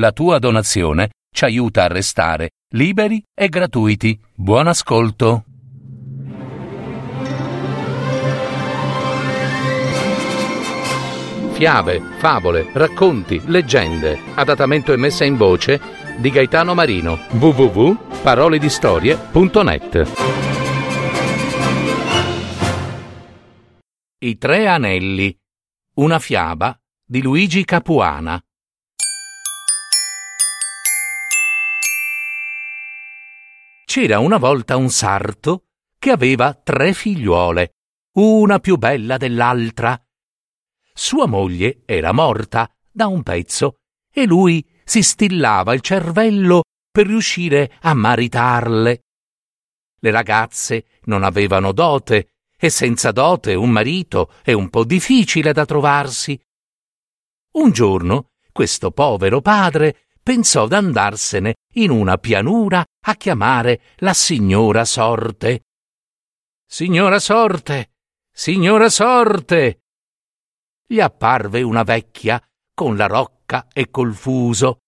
La tua donazione ci aiuta a restare liberi e gratuiti. Buon ascolto. Fiabe, favole, racconti, leggende. Adattamento e messa in voce di Gaetano Marino. www.paroledistorie.net I tre anelli. Una fiaba di Luigi Capuana. C'era una volta un sarto che aveva tre figliuole, una più bella dell'altra. Sua moglie era morta da un pezzo e lui si stillava il cervello per riuscire a maritarle. Le ragazze non avevano dote e senza dote un marito è un po' difficile da trovarsi. Un giorno questo povero padre pensò d'andarsene in una pianura a chiamare la signora Sorte. Signora Sorte, signora Sorte. Gli apparve una vecchia con la rocca e col fuso.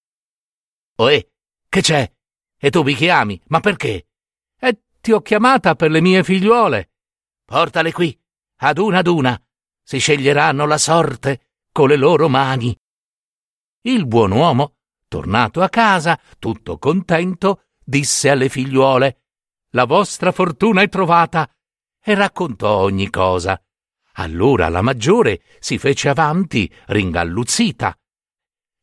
Oè, che c'è? E tu mi chiami? Ma perché? E ti ho chiamata per le mie figliuole. Portale qui, ad una ad una. Si sceglieranno la sorte con le loro mani. Il buon uomo Tornato a casa, tutto contento, disse alle figliuole La vostra fortuna è trovata e raccontò ogni cosa. Allora la maggiore si fece avanti, ringalluzzita.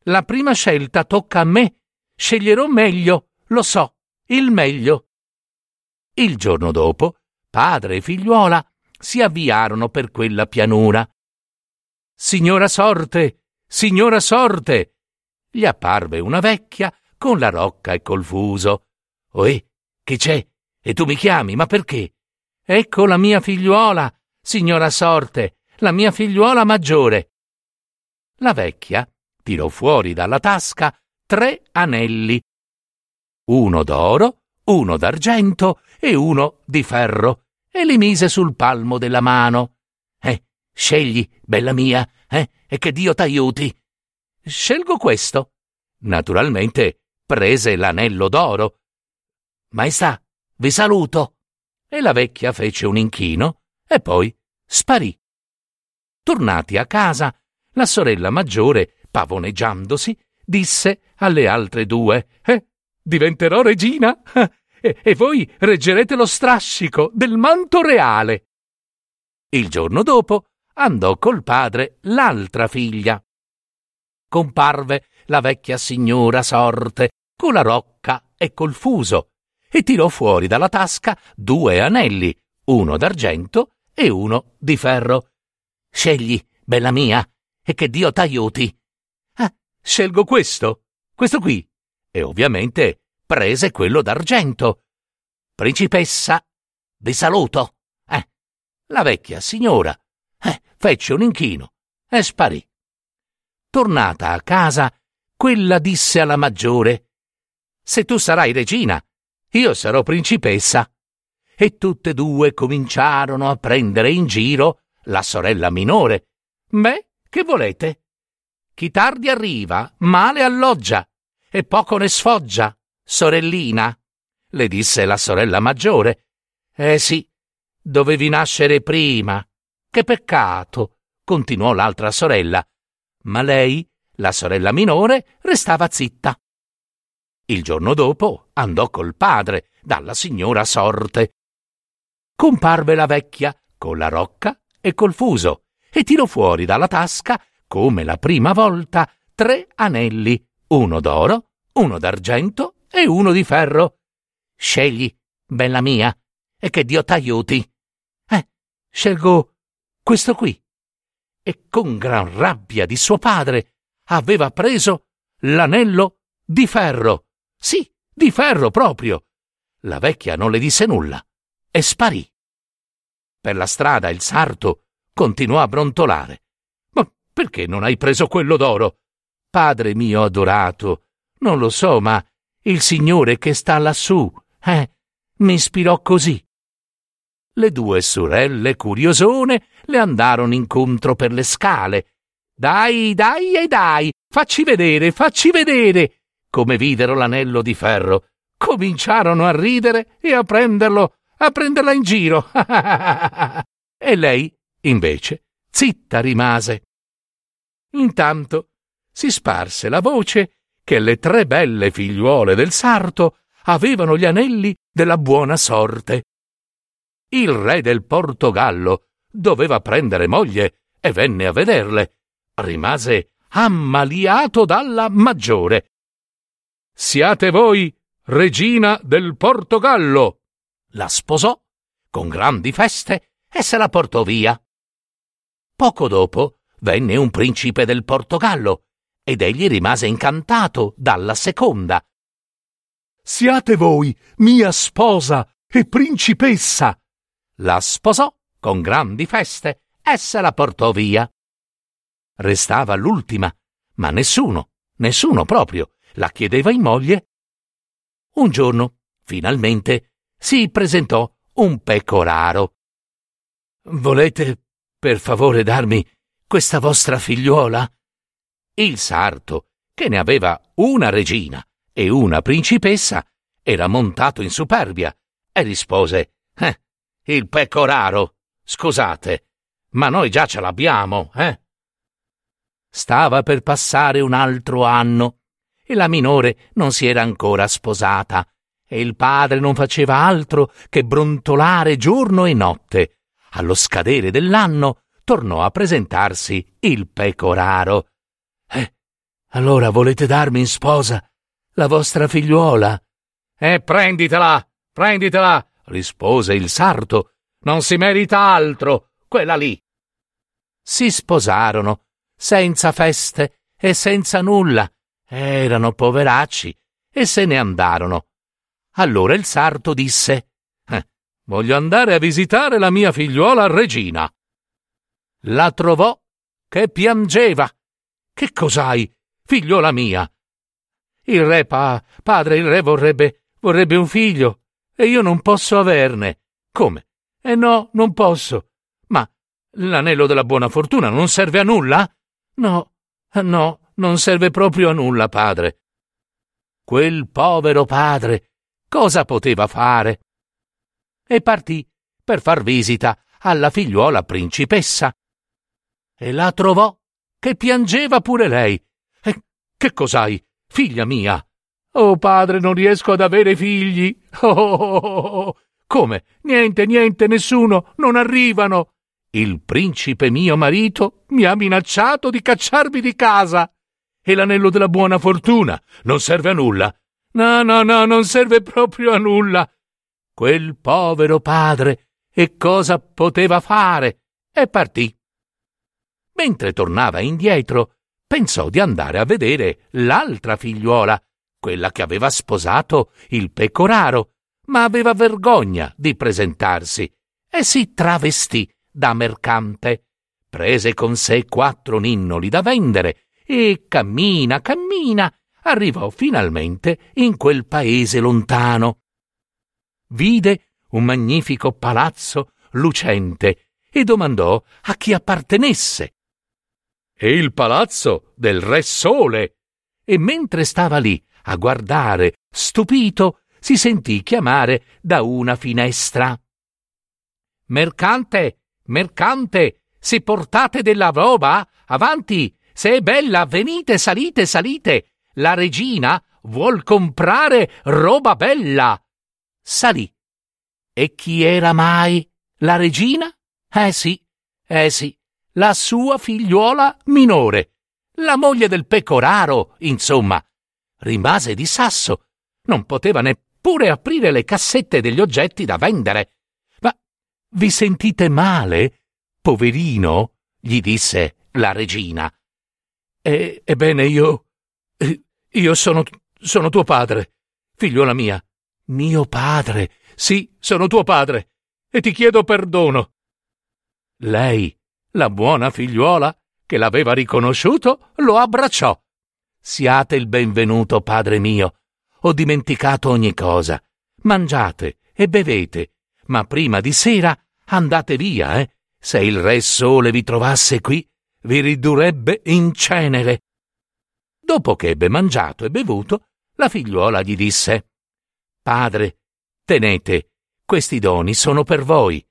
La prima scelta tocca a me. Sceglierò meglio, lo so, il meglio. Il giorno dopo, padre e figliuola si avviarono per quella pianura. Signora Sorte, signora Sorte, gli apparve una vecchia con la rocca e col fuso. Oè, che c'è? E tu mi chiami, ma perché? Ecco la mia figliuola, signora Sorte, la mia figliuola maggiore. La vecchia tirò fuori dalla tasca tre anelli, uno d'oro, uno d'argento e uno di ferro, e li mise sul palmo della mano. Eh, scegli, bella mia, eh, e che Dio t'aiuti. Scelgo questo. Naturalmente prese l'anello d'oro. Maestà, vi saluto. E la vecchia fece un inchino e poi sparì. Tornati a casa, la sorella maggiore, pavoneggiandosi, disse alle altre due: Eh, diventerò regina e, e voi reggerete lo strascico del manto reale. Il giorno dopo andò col padre l'altra figlia comparve la vecchia signora Sorte con la rocca e col fuso e tirò fuori dalla tasca due anelli, uno d'argento e uno di ferro. Scegli, bella mia, e che Dio t'aiuti. Ah, scelgo questo, questo qui. E ovviamente prese quello d'argento. Principessa, vi saluto. Eh, la vecchia signora eh, fece un inchino e sparì. Tornata a casa, quella disse alla maggiore Se tu sarai regina, io sarò principessa. E tutte e due cominciarono a prendere in giro la sorella minore. Beh, che volete? Chi tardi arriva, male alloggia, e poco ne sfoggia, sorellina, le disse la sorella maggiore. Eh sì, dovevi nascere prima. Che peccato, continuò l'altra sorella ma lei, la sorella minore, restava zitta. Il giorno dopo andò col padre dalla signora Sorte. Comparve la vecchia con la rocca e col fuso e tirò fuori dalla tasca, come la prima volta, tre anelli, uno d'oro, uno d'argento e uno di ferro. Scegli, bella mia, e che Dio t'aiuti. Eh, scelgo questo qui e con gran rabbia di suo padre aveva preso l'anello di ferro. Sì, di ferro proprio. La vecchia non le disse nulla e sparì. Per la strada il sarto continuò a brontolare. Ma perché non hai preso quello d'oro? Padre mio adorato, non lo so, ma il Signore che sta lassù, eh, mi ispirò così. Le due sorelle curiosone le andarono incontro per le scale. Dai, dai e dai, facci vedere, facci vedere. come videro l'anello di ferro, cominciarono a ridere e a prenderlo, a prenderla in giro. e lei, invece, zitta rimase. Intanto si sparse la voce che le tre belle figliuole del sarto avevano gli anelli della buona sorte. Il re del Portogallo doveva prendere moglie e venne a vederle. Rimase ammaliato dalla maggiore. Siate voi regina del Portogallo. La sposò con grandi feste e se la portò via. Poco dopo venne un principe del Portogallo ed egli rimase incantato dalla seconda. Siate voi mia sposa e principessa. La sposò con grandi feste e se la portò via. Restava l'ultima, ma nessuno, nessuno proprio, la chiedeva in moglie. Un giorno, finalmente, si presentò un pecoraro. Volete, per favore, darmi questa vostra figliuola? Il sarto, che ne aveva una regina e una principessa, era montato in superbia e rispose: Eh, il pecoraro, scusate, ma noi già ce l'abbiamo, eh? Stava per passare un altro anno e la minore non si era ancora sposata e il padre non faceva altro che brontolare giorno e notte. Allo scadere dell'anno tornò a presentarsi il pecoraro. Eh, allora volete darmi in sposa la vostra figliuola? Eh, prenditela, prenditela, rispose il sarto. Non si merita altro, quella lì. Si sposarono, senza feste e senza nulla. Erano poveracci e se ne andarono. Allora il sarto disse: eh, Voglio andare a visitare la mia figliuola regina. La trovò che piangeva. Che cos'hai, figliuola mia? Il re, pa, padre, il re vorrebbe, vorrebbe un figlio e io non posso averne. Come? Eh no, non posso. Ma l'anello della buona fortuna non serve a nulla? No, no, non serve proprio a nulla, padre. Quel povero padre cosa poteva fare? E partì per far visita alla figliuola principessa. E la trovò che piangeva pure lei. E che cos'hai, figlia mia? Oh padre, non riesco ad avere figli. Oh, oh, oh, oh. Come? Niente, niente, nessuno, non arrivano. Il principe mio marito mi ha minacciato di cacciarmi di casa. E l'anello della buona fortuna non serve a nulla. No, no, no, non serve proprio a nulla. Quel povero padre, e cosa poteva fare? E partì. Mentre tornava indietro, pensò di andare a vedere l'altra figliuola, quella che aveva sposato il pecoraro, ma aveva vergogna di presentarsi e si travestì da mercante. Prese con sé quattro ninnoli da vendere e cammina, cammina, arrivò finalmente in quel paese lontano. Vide un magnifico palazzo lucente e domandò a chi appartenesse. Il palazzo del Re Sole. E mentre stava lì a guardare, stupito, si sentì chiamare da una finestra. Mercante, mercante, se portate della roba, avanti, se è bella, venite, salite, salite. La regina vuol comprare roba bella. Salì. E chi era mai la regina? Eh sì, eh sì, la sua figliuola minore, la moglie del pecoraro, insomma. Rimase di sasso, non poteva neppure pure aprire le cassette degli oggetti da vendere. Ma vi sentite male? Poverino, gli disse la regina. E, ebbene io. Io sono. sono tuo padre, figliuola mia. Mio padre. Sì, sono tuo padre. E ti chiedo perdono. Lei, la buona figliuola, che l'aveva riconosciuto, lo abbracciò. Siate il benvenuto, padre mio ho dimenticato ogni cosa. Mangiate e bevete, ma prima di sera andate via, eh? Se il Re Sole vi trovasse qui, vi ridurrebbe in cenere. Dopo che ebbe mangiato e bevuto, la figliuola gli disse Padre, tenete, questi doni sono per voi.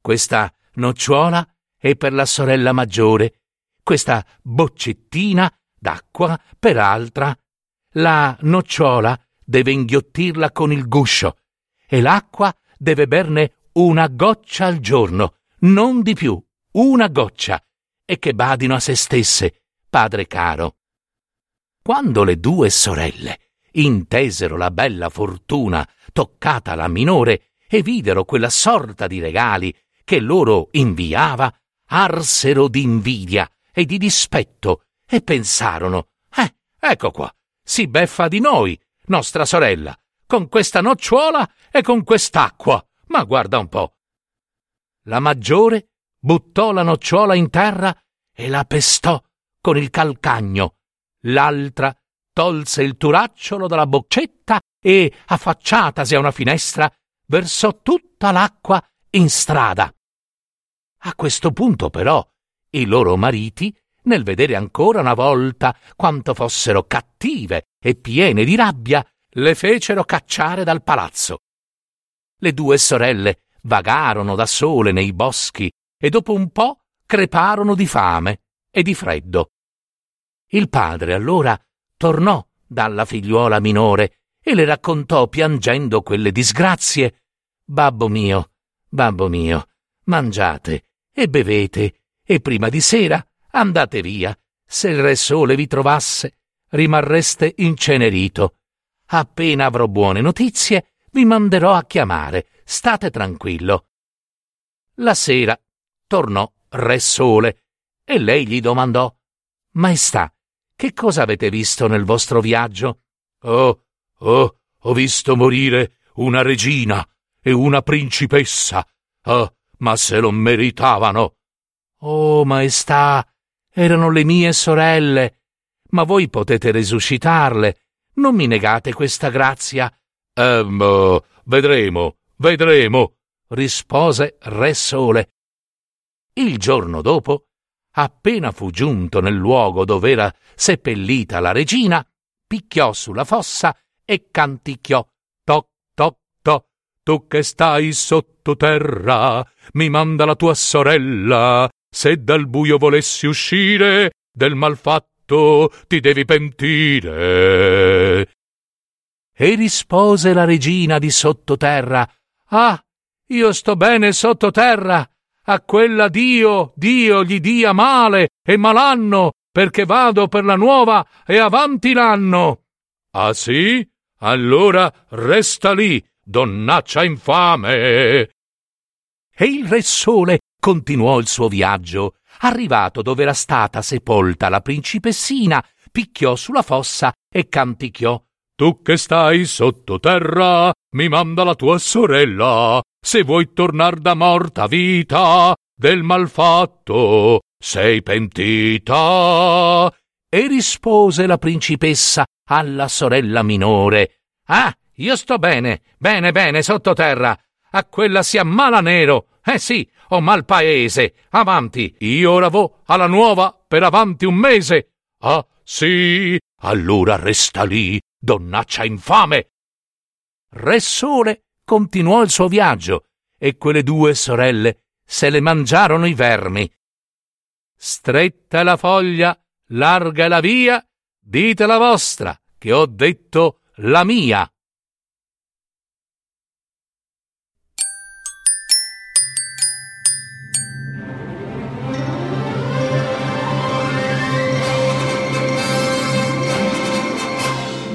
Questa nocciola è per la sorella maggiore, questa boccettina d'acqua per altra. La nocciola deve inghiottirla con il guscio e l'acqua deve berne una goccia al giorno, non di più, una goccia, e che badino a se stesse, padre caro. Quando le due sorelle intesero la bella fortuna toccata alla minore e videro quella sorta di regali che loro inviava, arsero d'invidia e di dispetto e pensarono: Eh, ecco qua, si beffa di noi, nostra sorella, con questa nocciola e con quest'acqua. Ma guarda un po'. La maggiore buttò la nocciola in terra e la pestò con il calcagno. L'altra tolse il turacciolo dalla boccetta e, affacciatasi a una finestra, versò tutta l'acqua in strada. A questo punto, però, i loro mariti, nel vedere ancora una volta quanto fossero cattive e piene di rabbia, le fecero cacciare dal palazzo. Le due sorelle vagarono da sole nei boschi e dopo un po' creparono di fame e di freddo. Il padre allora tornò dalla figliuola minore e le raccontò piangendo quelle disgrazie. Babbo mio, babbo mio, mangiate e bevete e prima di sera andate via. Se il Re Sole vi trovasse, rimarreste incenerito. Appena avrò buone notizie, vi manderò a chiamare. State tranquillo. La sera tornò Re Sole e lei gli domandò Maestà, che cosa avete visto nel vostro viaggio? Oh, oh, ho visto morire una regina e una principessa. Oh, ma se lo meritavano. Oh, maestà, erano le mie sorelle. Ma voi potete risuscitarle. Non mi negate questa grazia. Ehm, vedremo, vedremo, rispose Re Sole. Il giorno dopo appena fu giunto nel luogo dove era seppellita la regina, picchiò sulla fossa e canticchiò toc toc toc. Tu che stai sottoterra, mi manda la tua sorella. Se dal buio volessi uscire, del malfatto ti devi pentire. E rispose la regina di sottoterra: Ah, io sto bene sottoterra a quella Dio, Dio gli dia male e malanno, perché vado per la nuova e avanti l'anno. Ah sì? Allora resta lì, donnaccia infame. E il Re Sole continuò il suo viaggio. Arrivato dove era stata sepolta la principessina, picchiò sulla fossa e canticchiò. Tu che stai sottoterra, mi manda la tua sorella, se vuoi tornar da morta vita, del malfatto sei pentita. E rispose la principessa alla sorella minore. Ah, io sto bene, bene, bene, sottoterra. A quella si ammala nero. Eh sì, ho mal paese. Avanti, io ora vo alla nuova per avanti un mese. Ah, sì, allora resta lì, donnaccia infame. Re Sole continuò il suo viaggio e quelle due sorelle se le mangiarono i vermi. Stretta la foglia, larga la via, dite la vostra, che ho detto la mia.